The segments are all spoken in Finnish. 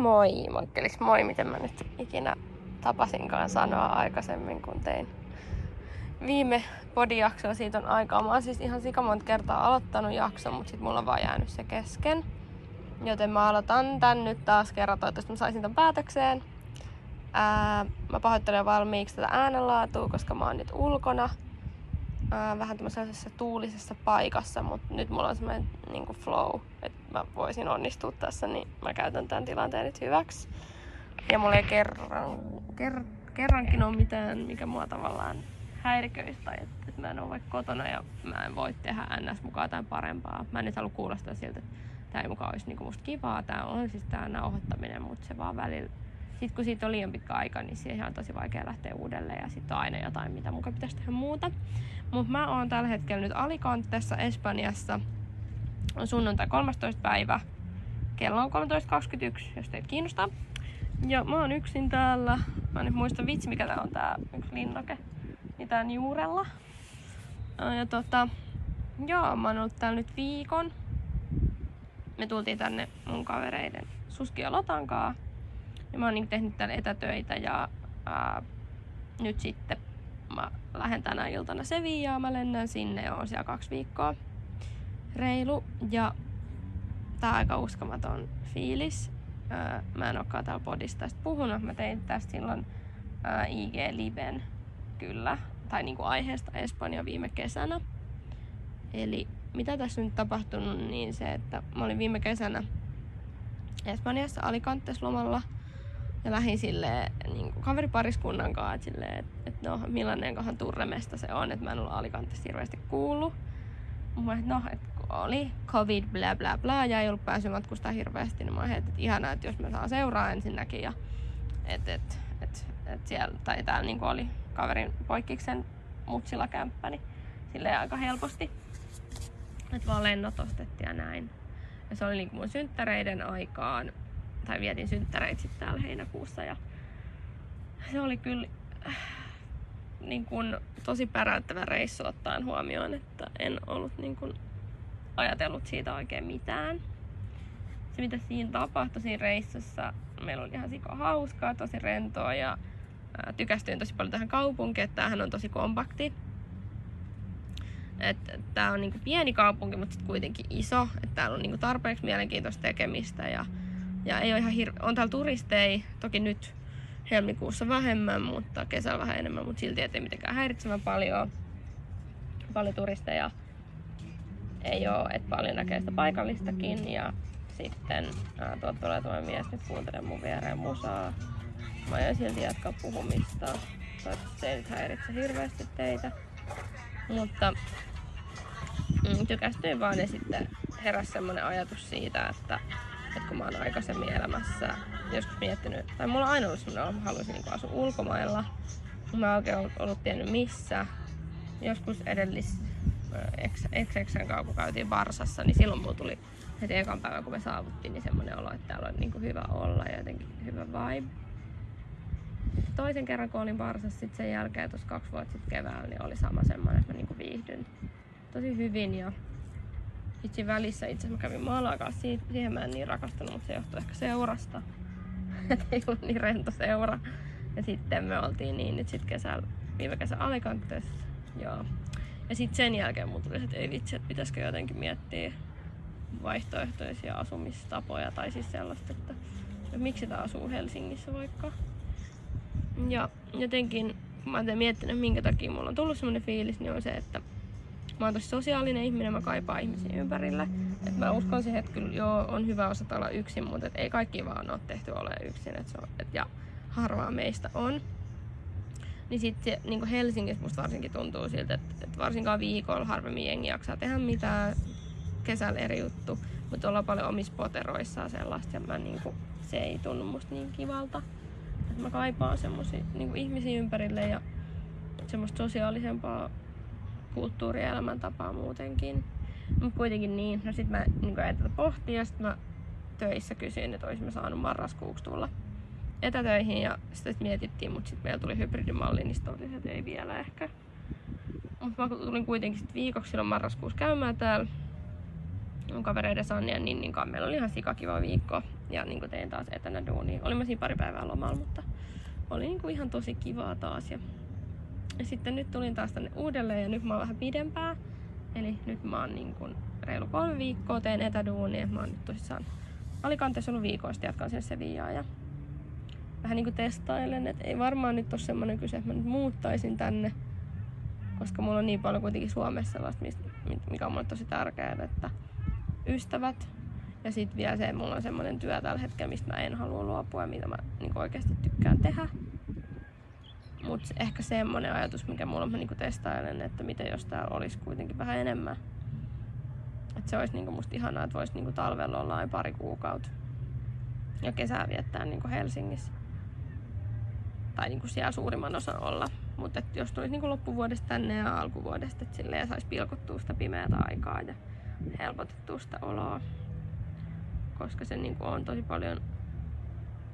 Moi! Moikkelis moi, miten mä nyt ikinä tapasinkaan sanoa aikaisemmin, kun tein viime podijaksoa. Siitä on aikaa. Mä oon siis ihan sika monta kertaa aloittanut jakson, mutta sit mulla on vaan jäänyt se kesken. Joten mä aloitan tän nyt taas kerran. Toivottavasti mä saisin tän päätökseen. Ää, mä pahoittelen valmiiksi tätä äänenlaatua, koska mä oon nyt ulkona. Ää, vähän tämmöisessä tuulisessa paikassa, mutta nyt mulla on semmoinen niin flow, että mä voisin onnistua tässä, niin mä käytän tämän tilanteen nyt hyväksi. Ja mulla ei kerran, ker, kerrankin ole mitään, mikä mua tavallaan häiriköistä tai että, että mä en ole vaikka kotona ja mä en voi tehdä ns mukaan jotain parempaa. Mä en nyt halua kuulostaa siltä, että tämä ei mukaan olisi niinku musta kivaa, tämä on siis tämä nauhoittaminen, mutta se vaan välillä sitten kun siitä on liian pitkä aika, niin siihen on tosi vaikea lähteä uudelleen ja sitten aina jotain, mitä mukaan pitäisi tehdä muuta. Mutta mä oon tällä hetkellä nyt Alicantessa Espanjassa. On sunnuntai 13. päivä. Kello on 13.21, jos teitä kiinnostaa. Ja mä oon yksin täällä. Mä en nyt muista vitsi, mikä tää on tää yksi linnake. Niin tää on juurella. Ja tota, joo, mä oon ollut täällä nyt viikon. Me tultiin tänne mun kavereiden Suski ja Lotankaa. Ja mä oon niin tehnyt täällä etätöitä ja ää, nyt sitten mä lähden tänä iltana Seviaan, mä lennän sinne ja oon siellä kaksi viikkoa reilu. Ja tää on aika uskomaton fiilis. Öö, mä en olekaan täällä podista tästä puhunut. Mä tein tästä silloin öö, IG Liven kyllä, tai niinku aiheesta Espanja viime kesänä. Eli mitä tässä nyt tapahtunut, niin se, että mä olin viime kesänä Espanjassa Alicantes lomalla – ja lähdin silleen niin kaveripariskunnan kanssa, että, silleen, että, että no millainenkohan turremesta se on, että mä en ollut Alicantesta hirveästi kuullut. Mä no, että oli covid, bla bla bla, ja ei ollut pääsy matkustaa hirveästi, niin mä että, että ihanaa, että jos mä saan seuraa ensinnäkin, ja että et, et, et siellä, tai täällä niin oli kaverin poikkiksen mutsilla kämppä, niin silleen aika helposti. Että vaan lennot ostettiin ja näin. Ja se oli niin mun synttäreiden aikaan tai vietin synttäreitä sitten täällä heinäkuussa ja se oli kyllä äh, niin kun, tosi päräyttävä reissu ottaen huomioon, että en ollut niin kun, ajatellut siitä oikein mitään. Se mitä siinä tapahtui siinä reissussa, meillä oli ihan siko hauskaa, tosi rentoa ja tykästyin tosi paljon tähän kaupunkiin, että tämähän on tosi kompakti. Tämä on niinku pieni kaupunki, mutta sitten kuitenkin iso. Että täällä on niinku tarpeeksi mielenkiintoista tekemistä ja ja ei ole ihan hirve... On täällä turisteja, toki nyt helmikuussa vähemmän, mutta kesällä vähän enemmän, mutta silti ei mitenkään häiritsevän paljon. Paljon turisteja ei ole, että paljon näkee sitä paikallistakin ja sitten ää, tuolta tulee tuo mies nyt kuuntelee mun viereen musaa. Mä aion silti jatkaa puhumista. Toivottavasti se ei nyt häiritse hirveästi teitä. Mutta mm, tykästyin vaan ja sitten heräsi semmonen ajatus siitä, että että kun mä oon aikaisemmin elämässä joskus miettinyt, tai mulla on aina ollut sellainen, että mä haluaisin niin asua ulkomailla. Mä en oikein ollut tiennyt missä. Joskus edellis XXn kanssa, kun käytiin Varsassa, niin silloin mulla tuli heti ekan päivän, kun me saavuttiin, niin semmoinen olo, että täällä on niin kuin hyvä olla ja jotenkin hyvä vibe. Toisen kerran, kun olin Varsassa sit sen jälkeen, tuossa kaksi vuotta sitten keväällä, niin oli sama semmoinen, että mä niin kuin viihdyn tosi hyvin ja Itse välissä itse mä kävin maalaakaan siihen mä en niin rakastanut, mutta se johtui ehkä seurasta. että ei ollut niin rento seura. Ja sitten me oltiin niin nyt sit kesällä, viime kesä Alicantes. Joo. Ja sitten sen jälkeen mulla tuli, että ei vitsi, että pitäisikö jotenkin miettiä vaihtoehtoisia asumistapoja tai siis sellaista, että, että miksi tää asuu Helsingissä vaikka. Ja jotenkin, kun mä oon miettinyt, minkä takia mulla on tullut semmonen fiilis, niin on se, että mä oon tosi sosiaalinen ihminen, mä kaipaan ihmisiä ympärille. Et mä uskon siihen, että kyllä joo, on hyvä osata olla yksin, mutta et ei kaikki vaan ole tehty ole yksin. Et se on, et, ja harvaa meistä on. Niin sitten niin Helsingissä musta varsinkin tuntuu siltä, että, että varsinkaan viikolla harvemmin jengi jaksaa tehdä mitään. Kesällä eri juttu, mutta ollaan paljon omissa poteroissaan sellaista ja mä, niin kuin, se ei tunnu musta niin kivalta. Et mä kaipaan semmosia niin ihmisiä ympärille ja semmoista sosiaalisempaa kulttuuri- ja elämäntapaa muutenkin. Mutta kuitenkin niin. No sit mä niin tätä pohtia ja sit mä töissä kysyin, että olisimme saanut marraskuuksi tulla etätöihin ja sitten mietittiin, mutta sitten meillä tuli hybridimalli, niin sitten oli, että ei vielä ehkä. Mutta mä tulin kuitenkin sit viikoksi silloin marraskuussa käymään täällä mun kavereiden Sanni ja Ninnin kanssa. Meillä oli ihan sikakiva viikko. ja niin tein taas etänä duunia. Olin mä siinä pari päivää lomalla, mutta oli niin kuin ihan tosi kivaa taas. Ja, sitten nyt tulin taas tänne uudelleen ja nyt mä oon vähän pidempää. Eli nyt mä oon niin kuin reilu kolme viikkoa teen etäduunia. Mä oon nyt tosissaan Alicanteessa ollut viikoista, jatkan sen Sevillaa ja vähän niinku testailen, että ei varmaan nyt ole semmoinen kyse, että mä nyt muuttaisin tänne, koska mulla on niin paljon kuitenkin Suomessa sellaista, mikä on mulle tosi tärkeää, että ystävät ja sitten vielä se, että mulla on semmoinen työ tällä hetkellä, mistä mä en halua luopua ja mitä mä niin oikeasti tykkään tehdä. Mutta ehkä semmoinen ajatus, mikä mulla on, mä niin testailen, että miten jos täällä olisi kuitenkin vähän enemmän. Että se olisi niin musta ihanaa, että voisi niin talvella olla pari kuukautta ja kesää viettää niin Helsingissä. Tai niin siellä suurimman osan olla. Mutta jos tulisi niin loppuvuodesta tänne ja alkuvuodesta, että silleen saisi pilkottua sitä pimeätä aikaa ja helpotettua sitä oloa koska se niin kuin on tosi paljon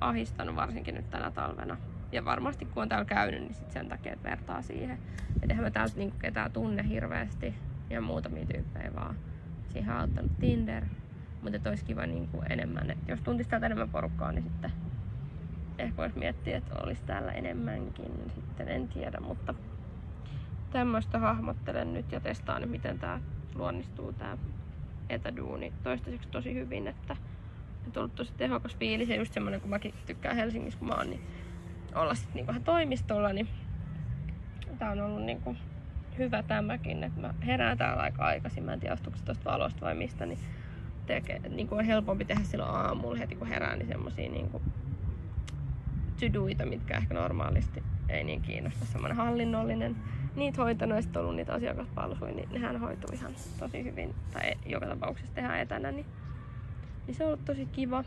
ahistanut varsinkin nyt tänä talvena. Ja varmasti kun on täällä käynyt, niin sit sen takia että vertaa siihen. Et eihän mä täältä niinku ketään tunne hirveästi ja muutamia tyyppejä vaan. Siihen on auttanut Tinder. Mutta olisi kiva niinku enemmän, että jos tuntisi täältä enemmän porukkaa, niin sitten ehkä voisi miettiä, että olisi täällä enemmänkin. Niin sitten en tiedä, mutta tämmöistä hahmottelen nyt ja testaan, miten tää luonnistuu tää etäduuni toistaiseksi tosi hyvin, että on ollut tosi tehokas fiilis ja just semmonen, kun mäkin tykkään Helsingissä, kun mä oon, niin olla sitten niinku vähän toimistolla, niin tää on ollut niinku hyvä tämäkin, että mä herään täällä aika aikaisin, mä en tiedä astuuko tosta valosta vai mistä, niin, tekee, niinku on helpompi tehdä silloin aamulla heti kun herään, niin semmosia niinku tyduita, mitkä ehkä normaalisti ei niin kiinnosta. Semmoinen hallinnollinen, niitä hoitanut ja sitten ollut niitä asiakaspalveluja, niin nehän hoituu ihan tosi hyvin. Tai joka tapauksessa tehdään etänä, niin niin se on ollut tosi kiva.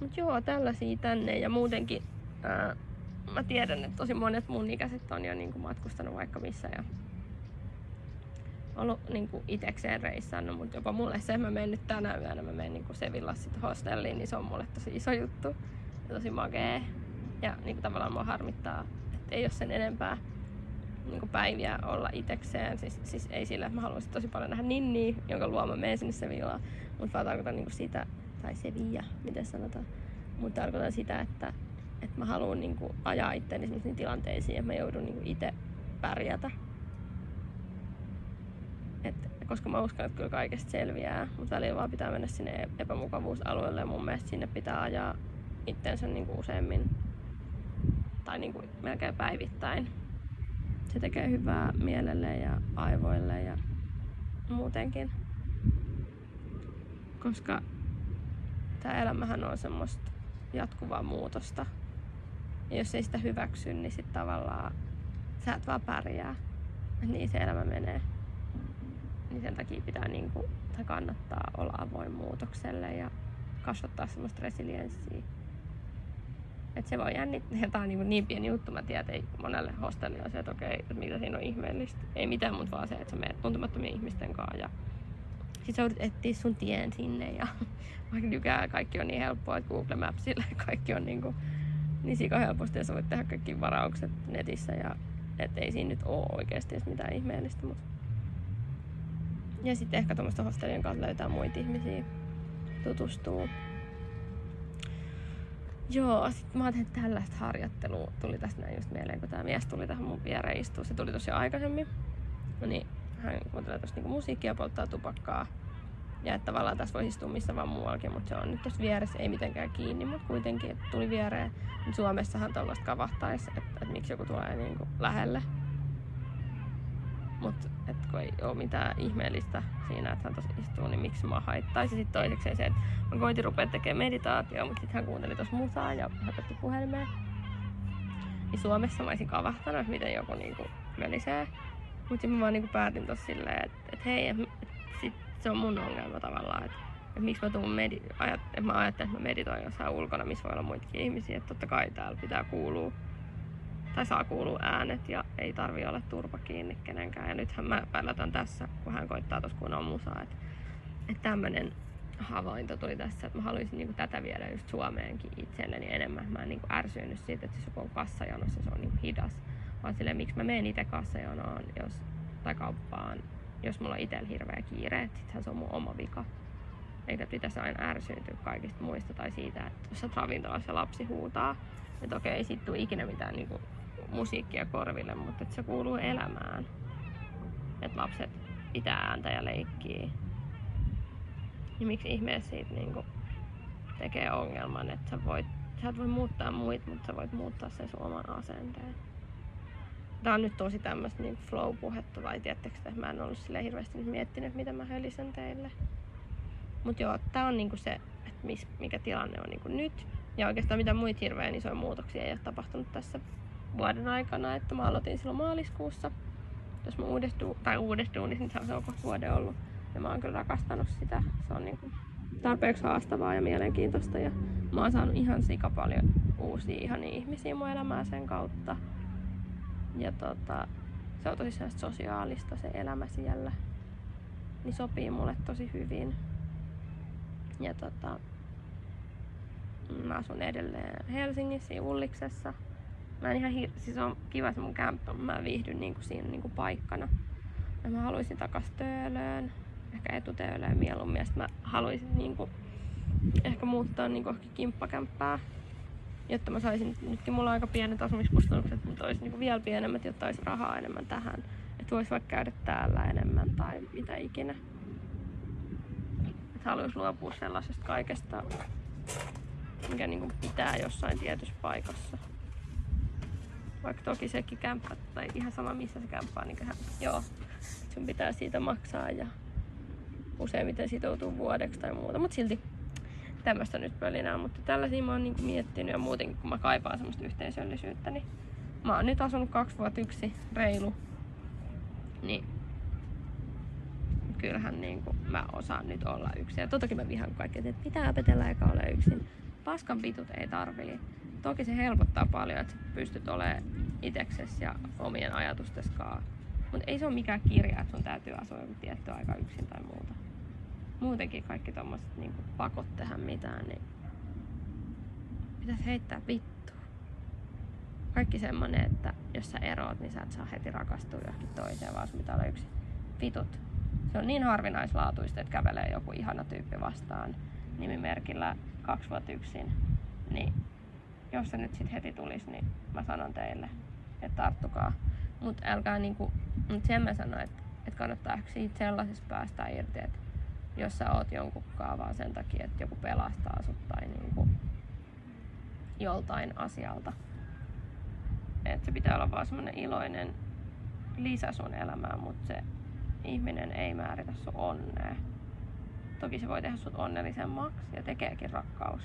Mut joo, tällaisia tänne ja muutenkin ää, mä tiedän, että tosi monet mun ikäiset on jo niinku matkustanut vaikka missä ja ollut niinku itekseen reissannut, mutta jopa mulle se, mä menen nyt tänä yönä, mä menen niinku Sevillassa sit hostelliin, niin se on mulle tosi iso juttu tosi magee. Ja niinku tavallaan mua harmittaa, että ei ole sen enempää niinku päiviä olla itekseen. Siis, siis ei sillä, että mä haluaisin tosi paljon nähdä Ninniä, jonka luo mä menen sinne Sevillaan. Mutta vaan tarkoitan niinku sitä, tai Sevilla, miten sanotaan. Mutta tarkoitan sitä, että, että mä haluan niinku ajaa itseäni sellaisiin tilanteisiin, että mä joudun niinku itse pärjätä. Et, koska mä uskon, että kyllä kaikesta selviää, mutta välillä vaan pitää mennä sinne epämukavuusalueelle ja mun mielestä sinne pitää ajaa itteensä niinku useammin tai niinku melkein päivittäin se tekee hyvää mielelle ja aivoille ja muutenkin. Koska tämä elämähän on semmoista jatkuvaa muutosta. Ja jos ei sitä hyväksy, niin sitten tavallaan sä et vaan pärjää. Niin se elämä menee. Niin sen takia pitää niinku, tai kannattaa olla avoin muutokselle ja kasvattaa semmoista resilienssiä että se voi jännittää. Tämä on niin, niin pieni juttu, mä tiedän, ei monelle hostelle on se, että okei, että mitä siinä on ihmeellistä. Ei mitään, mutta vaan se, että sä menet tuntemattomien ihmisten kanssa ja sit sä joudut etsiä sun tien sinne ja vaikka nykään kaikki on niin helppoa, että Google Mapsilla kaikki on niin, kuin, niin sika helposti ja sä voit tehdä kaikki varaukset netissä ja että ei siinä nyt ole oikeasti edes mitään ihmeellistä. Mutta... Ja sitten ehkä tuommoista hostelien kautta löytää muita ihmisiä, tutustuu. Joo, sit mä ajattelin, että tällaista harjoittelua tuli tästä näin just mieleen, kun tämä mies tuli tähän mun viereen istua. Se tuli tosiaan aikaisemmin. No niin, hän kuuntelee tosta niinku musiikkia, polttaa tupakkaa. Ja että tavallaan tässä voi istua missä vaan muuallakin, mutta se on nyt tässä vieressä, ei mitenkään kiinni, mutta kuitenkin että tuli viereen. Suomessahan tuollaista kavahtaisi, että, että, miksi joku tulee niinku lähelle. Mutta kun ei ole mitään ihmeellistä siinä, että hän tuossa istuu, niin miksi mä haittaisi. Sitten toiseksi se, että mä koitin rupea tekemään meditaatioa, mutta sitten hän kuunteli tuossa musaa ja höpötti puhelimeen. Niin Suomessa mä olisin kavahtanut, että miten joku niinku melisee. Mutta sitten mä vaan niinku päätin tossa silleen, että et hei, et, et sit se on mun ongelma tavallaan, että et miksi mä tuun medi- ajat, että mä ajattelen, että mä meditoin jossain ulkona, missä voi olla muitakin ihmisiä, että totta kai täällä pitää kuulua tai saa kuulua äänet ja ei tarvi olla turpa kiinni kenenkään. Ja nythän mä pällätän tässä, kun hän koittaa tuossa kuunnella musaa, että, että tämmönen havainto tuli tässä, että mä haluaisin niinku tätä viedä just Suomeenkin itselleni enemmän. Mä en niinku ärsynyt siitä, että jos joku on kassajonossa, se on niinku hidas. Vaan silleen, miksi mä menen itse kassajonoon jos, tai kauppaan, jos mulla on itsellä hirveä kiire, että sittenhän se on mun oma vika. eikä pitäisi aina ärsyyntyä kaikista muista tai siitä, että jos ravintolassa lapsi huutaa, että okei, ei sit tule ikinä mitään niinku musiikkia korville, mutta se kuuluu elämään. Että lapset pitää ääntä ja leikkii. Niin miksi ihmeessä siitä niinku tekee ongelman, että sä, voit, sä et voi muuttaa muita, mutta sä voit muuttaa sen sun oman asenteen. Tää on nyt tosi tämmöistä niinku flow-puhetta, vai tiedättekö, että mä en ollut sille hirveästi miettinyt, mitä mä hölisen teille. Mut joo, tää on niinku se, että mikä tilanne on niinku nyt. Ja oikeastaan mitä muita hirveän isoja muutoksia ei ole tapahtunut tässä vuoden aikana, että mä aloitin silloin maaliskuussa. Jos mä uudestu, tai uudestuunissa, niin se on koko vuoden ollut. Ja mä oon kyllä rakastanut sitä. Se on niinku tarpeeksi haastavaa ja mielenkiintoista. Ja mä oon saanut ihan sika paljon uusia ihan ihmisiä mun elämään sen kautta. Ja tota, se on tosi sosiaalista se elämä siellä. Niin sopii mulle tosi hyvin. Ja tota, mä asun edelleen Helsingissä, Ulliksessa. Mä en ihan hir- siis on kiva se mun kämppä, mä viihdyn niinku siinä niinku paikkana. Ja mä haluaisin takas Töölöön, ehkä etutöölöön mieluummin. Ja mä haluaisin niinku ehkä muuttaa niinku kimppakämppää, jotta mä saisin, nytkin mulla on aika pienet asumiskustannukset, mutta olisi niinku vielä pienemmät, jotta olisi rahaa enemmän tähän. Että voisi vaikka käydä täällä enemmän tai mitä ikinä. Että haluaisi luopua sellaisesta kaikesta, mikä niinku pitää jossain tietyssä paikassa. Vaikka toki sekin kämppä, tai ihan sama missä se kämppä on, niin kyllähän, joo, sun pitää siitä maksaa ja useimmiten sitoutuu vuodeksi tai muuta, mutta silti tämmöistä nyt pölinää, mutta tällaisia mä oon niinku miettinyt ja muutenkin kun mä kaipaan semmoista yhteisöllisyyttä, niin mä oon nyt asunut kaksi vuotta yksi reilu, niin kyllähän niin kuin mä osaan nyt olla yksin. Ja totakin mä vihan kaikkea, että pitää opetella eikä ole yksin. Paskan pitut ei tarvii. Toki se helpottaa paljon, että pystyt olemaan itseksesi ja omien ajatusteskaan. Mutta ei se ole mikään kirja, että sun täytyy asua joku tietty aika yksin tai muuta. Muutenkin kaikki tommoset niin pakot tehdä mitään, niin pitäisi heittää vittu. Kaikki semmonen, että jos sä eroot, niin sä et saa heti rakastua johonkin toiseen, vaan sun pitää olla yksin. Vitut. Se on niin harvinaislaatuista, että kävelee joku ihana tyyppi vastaan nimimerkillä kaksi vuotta yksin. Niin jos se nyt sit heti tulisi, niin mä sanon teille, että tarttukaa. Mutta älkää niinku, mut sen mä sanon, että, että kannattaa ehkä siitä sellaisesta päästä irti, että jos sä oot jonkun vaan sen takia, että joku pelastaa sut tai niinku joltain asialta. Että se pitää olla vaan semmonen iloinen lisä sun elämään, mutta se ihminen ei määritä sun onnea. Toki se voi tehdä sut onnellisemmaksi ja tekeekin rakkaus.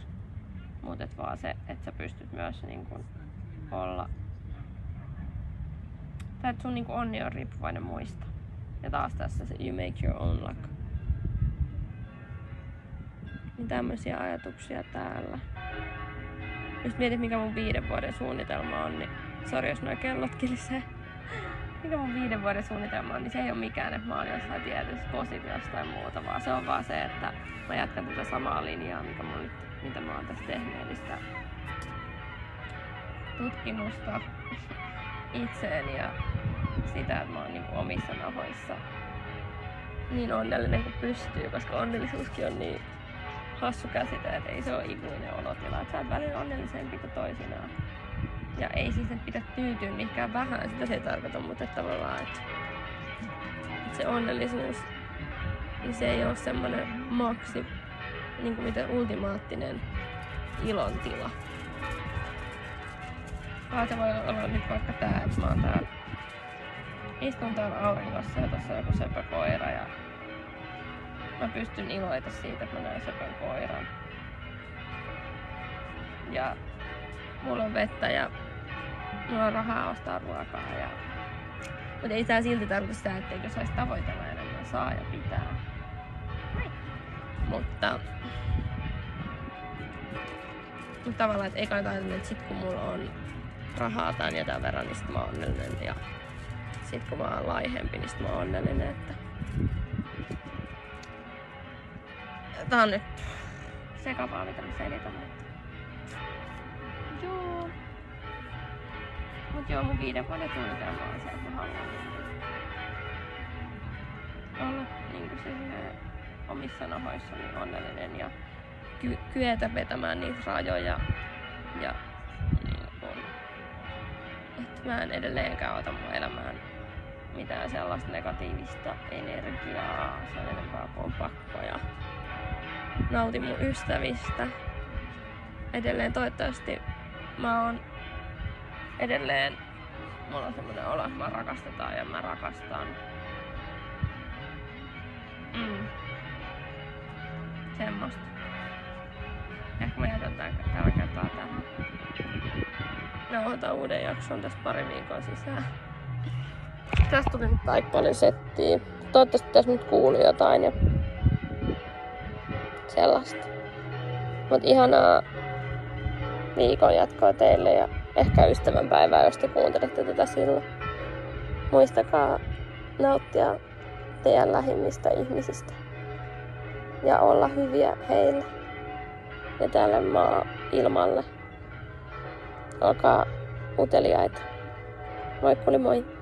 Mutta et vaan se, että sä pystyt myös niin kun olla... Tai että sun niin kun onni on riippuvainen muista. Ja taas tässä se you make your own luck. Niin tämmöisiä ajatuksia täällä. Jos mietit mikä mun viiden vuoden suunnitelma on, niin sori jos noi kellot kilisee mikä mun viiden vuoden suunnitelma on, niin se ei ole mikään, että mä oon jossain tietyssä positiossa tai muuta, vaan se on vaan se, että mä jatkan tätä samaa linjaa, mikä mun nyt, mitä mä oon tässä tehnyt, eli sitä tutkimusta itseeni ja sitä, että mä oon niin omissa nahoissa niin onnellinen kuin pystyy, koska onnellisuuskin on niin hassu käsite, että ei se ole ikuinen olotila, että sä oot välillä onnellisempi kuin toisinaan. Ja ei siis pidä tyytyä mihinkään vähän, sitä se ei tarkoita, mutta tavallaan, että, että se onnellisuus, niin se ei ole semmoinen maksi, niin kuin mitä ultimaattinen ilon tila. Vaan voi olla nyt vaikka tää, että mä oon täällä, istun täällä auringossa ja tossa on joku söpö koira ja mä pystyn iloita siitä, että mä näen söpön koiran. Ja mulla on vettä ja mulla on rahaa ostaa ruokaa. Ja... Mutta ei tää silti tarkoita sitä, etteikö saisi tavoitella enemmän. Saa ja pitää. Näin. Mutta mutta tavallaan, että ei kannata ajatella, että sit kun mulla on rahaa tän ja tämän verran, niin sit mä oon onnellinen. Ja sit kun mä oon laihempi, niin sit mä oon onnellinen. Että... Tää on nyt sekavaa, mitä mä selitän. Mut joo, mun viiden vuoden suunnitelma on se, että mä haluan olla niinku silleen omissa nahoissani onnellinen ja ky- kyetä vetämään niitä rajoja ja niin kun, että mä en edelleenkään ota mun elämään mitään sellaista negatiivista energiaa sen enempää kuin pakko ja nautin mun ystävistä. Edelleen toivottavasti mä oon edelleen mulla on semmoinen olo, että mä rakastetaan ja mä rakastan. Mm. Semmosta. Ehkä mä jätän tällä kertaa tähän. Nauhoitan uuden jakson tässä pari viikon sisään. Tästä tuli nyt aika paljon settiä. Toivottavasti tässä nyt kuuluu jotain ja sellaista. Mut ihanaa viikon jatkoa teille ja ehkä ystävänpäivää, jos te kuuntelette tätä silloin. Muistakaa nauttia teidän lähimmistä ihmisistä ja olla hyviä heille ja tälle maa ilmalle. Olkaa uteliaita. Moikkuli moi!